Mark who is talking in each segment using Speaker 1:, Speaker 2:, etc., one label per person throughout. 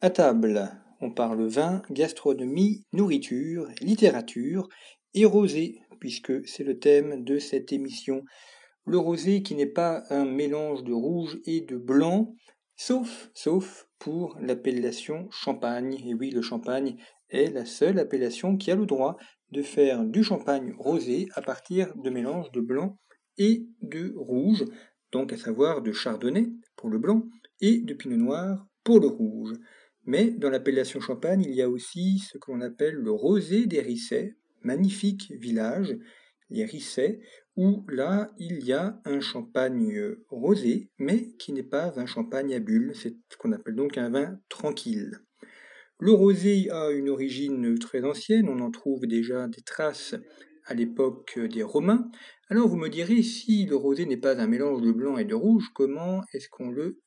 Speaker 1: À table, on parle vin, gastronomie, nourriture, littérature et rosé, puisque c'est le thème de cette émission. Le rosé qui n'est pas un mélange de rouge et de blanc, sauf, sauf pour l'appellation champagne. Et oui, le champagne est la seule appellation qui a le droit de faire du champagne rosé à partir de mélanges de blanc et de rouge, donc à savoir de chardonnay pour le blanc et de pinot noir pour le rouge. Mais dans l'appellation champagne, il y a aussi ce que l'on appelle le rosé des Rissets, magnifique village, les Rissets, où là, il y a un champagne rosé, mais qui n'est pas un champagne à bulles, c'est ce qu'on appelle donc un vin tranquille. Le rosé a une origine très ancienne, on en trouve déjà des traces à l'époque des Romains. Alors vous me direz, si le rosé n'est pas un mélange de blanc et de rouge, comment est-ce qu'on le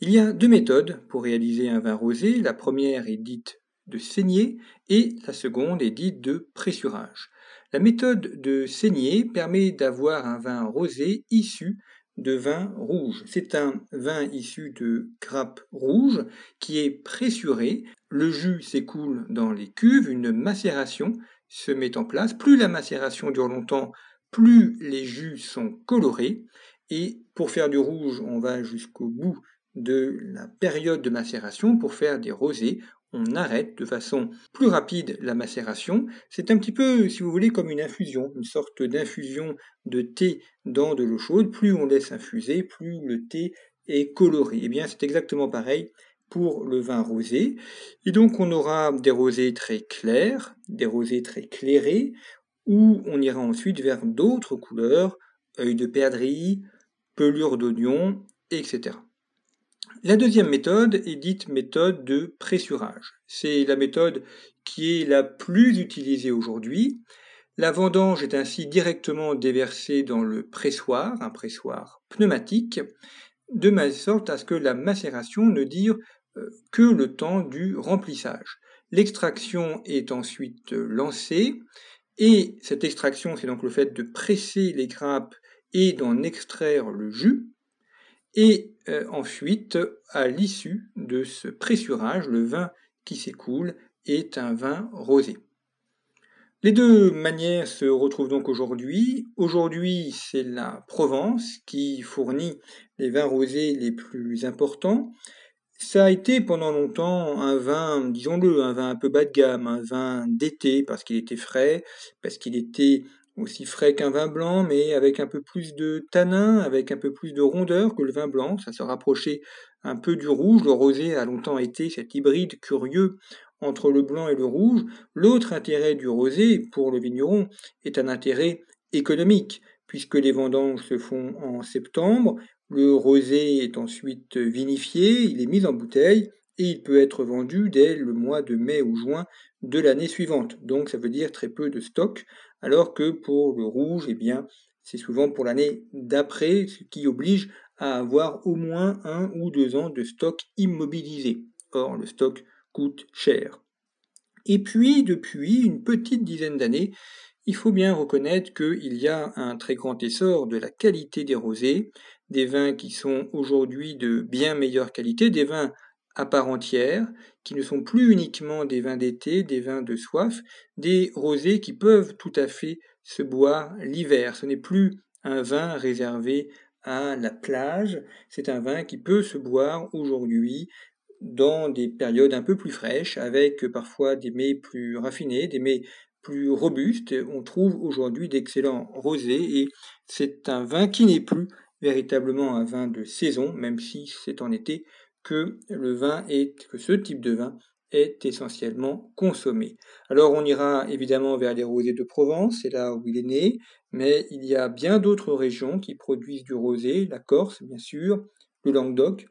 Speaker 1: Il y a deux méthodes pour réaliser un vin rosé. La première est dite de saignée et la seconde est dite de pressurage. La méthode de saignée permet d'avoir un vin rosé issu de vin rouge. C'est un vin issu de grappes rouges qui est pressuré. Le jus s'écoule dans les cuves, une macération se met en place. Plus la macération dure longtemps, plus les jus sont colorés. Et pour faire du rouge, on va jusqu'au bout de la période de macération pour faire des rosés on arrête de façon plus rapide la macération. C'est un petit peu, si vous voulez, comme une infusion, une sorte d'infusion de thé dans de l'eau chaude. Plus on laisse infuser, plus le thé est coloré. Et eh bien, c'est exactement pareil pour le vin rosé. Et donc, on aura des rosés très clairs, des rosés très clairés, où on ira ensuite vers d'autres couleurs, œil de perdrix, pelure d'oignon, etc. La deuxième méthode est dite méthode de pressurage. C'est la méthode qui est la plus utilisée aujourd'hui. La vendange est ainsi directement déversée dans le pressoir, un pressoir pneumatique, de sorte à ce que la macération ne dure euh, que le temps du remplissage. L'extraction est ensuite lancée et cette extraction, c'est donc le fait de presser les grappes et d'en extraire le jus. Et euh, ensuite, à l'issue de ce pressurage, le vin qui s'écoule est un vin rosé. Les deux manières se retrouvent donc aujourd'hui. Aujourd'hui, c'est la Provence qui fournit les vins rosés les plus importants. Ça a été pendant longtemps un vin, disons-le, un vin un peu bas de gamme, un vin d'été parce qu'il était frais, parce qu'il était aussi frais qu'un vin blanc, mais avec un peu plus de tanin, avec un peu plus de rondeur que le vin blanc. Ça se rapprochait un peu du rouge. Le rosé a longtemps été cet hybride curieux entre le blanc et le rouge. L'autre intérêt du rosé pour le vigneron est un intérêt économique, puisque les vendanges se font en septembre. Le rosé est ensuite vinifié, il est mis en bouteille et il peut être vendu dès le mois de mai ou juin de l'année suivante. Donc ça veut dire très peu de stock alors que pour le rouge, eh bien, c'est souvent pour l'année d'après, ce qui oblige à avoir au moins un ou deux ans de stock immobilisé. Or, le stock coûte cher. Et puis, depuis une petite dizaine d'années, il faut bien reconnaître qu'il y a un très grand essor de la qualité des rosés, des vins qui sont aujourd'hui de bien meilleure qualité, des vins à part entière, qui ne sont plus uniquement des vins d'été, des vins de soif, des rosés qui peuvent tout à fait se boire l'hiver. Ce n'est plus un vin réservé à la plage, c'est un vin qui peut se boire aujourd'hui dans des périodes un peu plus fraîches, avec parfois des mets plus raffinés, des mets plus robustes. On trouve aujourd'hui d'excellents rosés et c'est un vin qui n'est plus véritablement un vin de saison, même si c'est en été que ce type de vin est essentiellement consommé. Alors on ira évidemment vers les rosés de Provence, c'est là où il est né, mais il y a bien d'autres régions qui produisent du rosé, la Corse bien sûr, le Languedoc,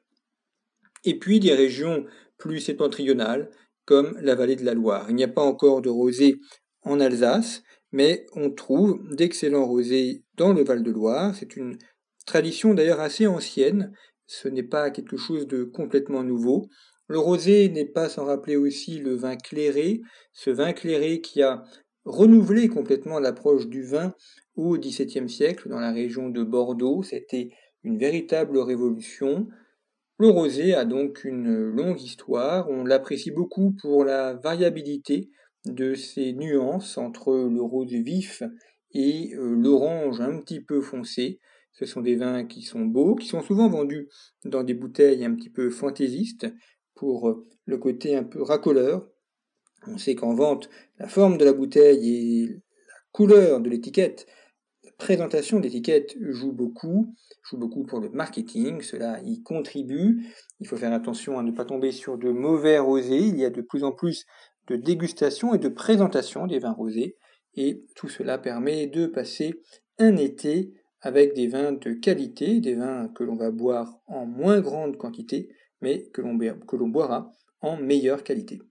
Speaker 1: et puis des régions plus septentrionales, comme la vallée de la Loire. Il n'y a pas encore de rosé en Alsace, mais on trouve d'excellents rosés dans le Val-de-Loire. C'est une tradition d'ailleurs assez ancienne, ce n'est pas quelque chose de complètement nouveau. Le rosé n'est pas sans rappeler aussi le vin clairé, ce vin clairé qui a renouvelé complètement l'approche du vin au XVIIe siècle dans la région de Bordeaux. C'était une véritable révolution. Le rosé a donc une longue histoire. On l'apprécie beaucoup pour la variabilité de ses nuances entre le rose vif et euh, l'orange un petit peu foncé. Ce sont des vins qui sont beaux, qui sont souvent vendus dans des bouteilles un petit peu fantaisistes pour euh, le côté un peu racoleur. On sait qu'en vente, la forme de la bouteille et la couleur de l'étiquette, la présentation de l'étiquette joue beaucoup, joue beaucoup pour le marketing, cela y contribue. Il faut faire attention à ne pas tomber sur de mauvais rosés, il y a de plus en plus de dégustation et de présentation des vins rosés, et tout cela permet de passer un été avec des vins de qualité, des vins que l'on va boire en moins grande quantité, mais que l'on boira en meilleure qualité.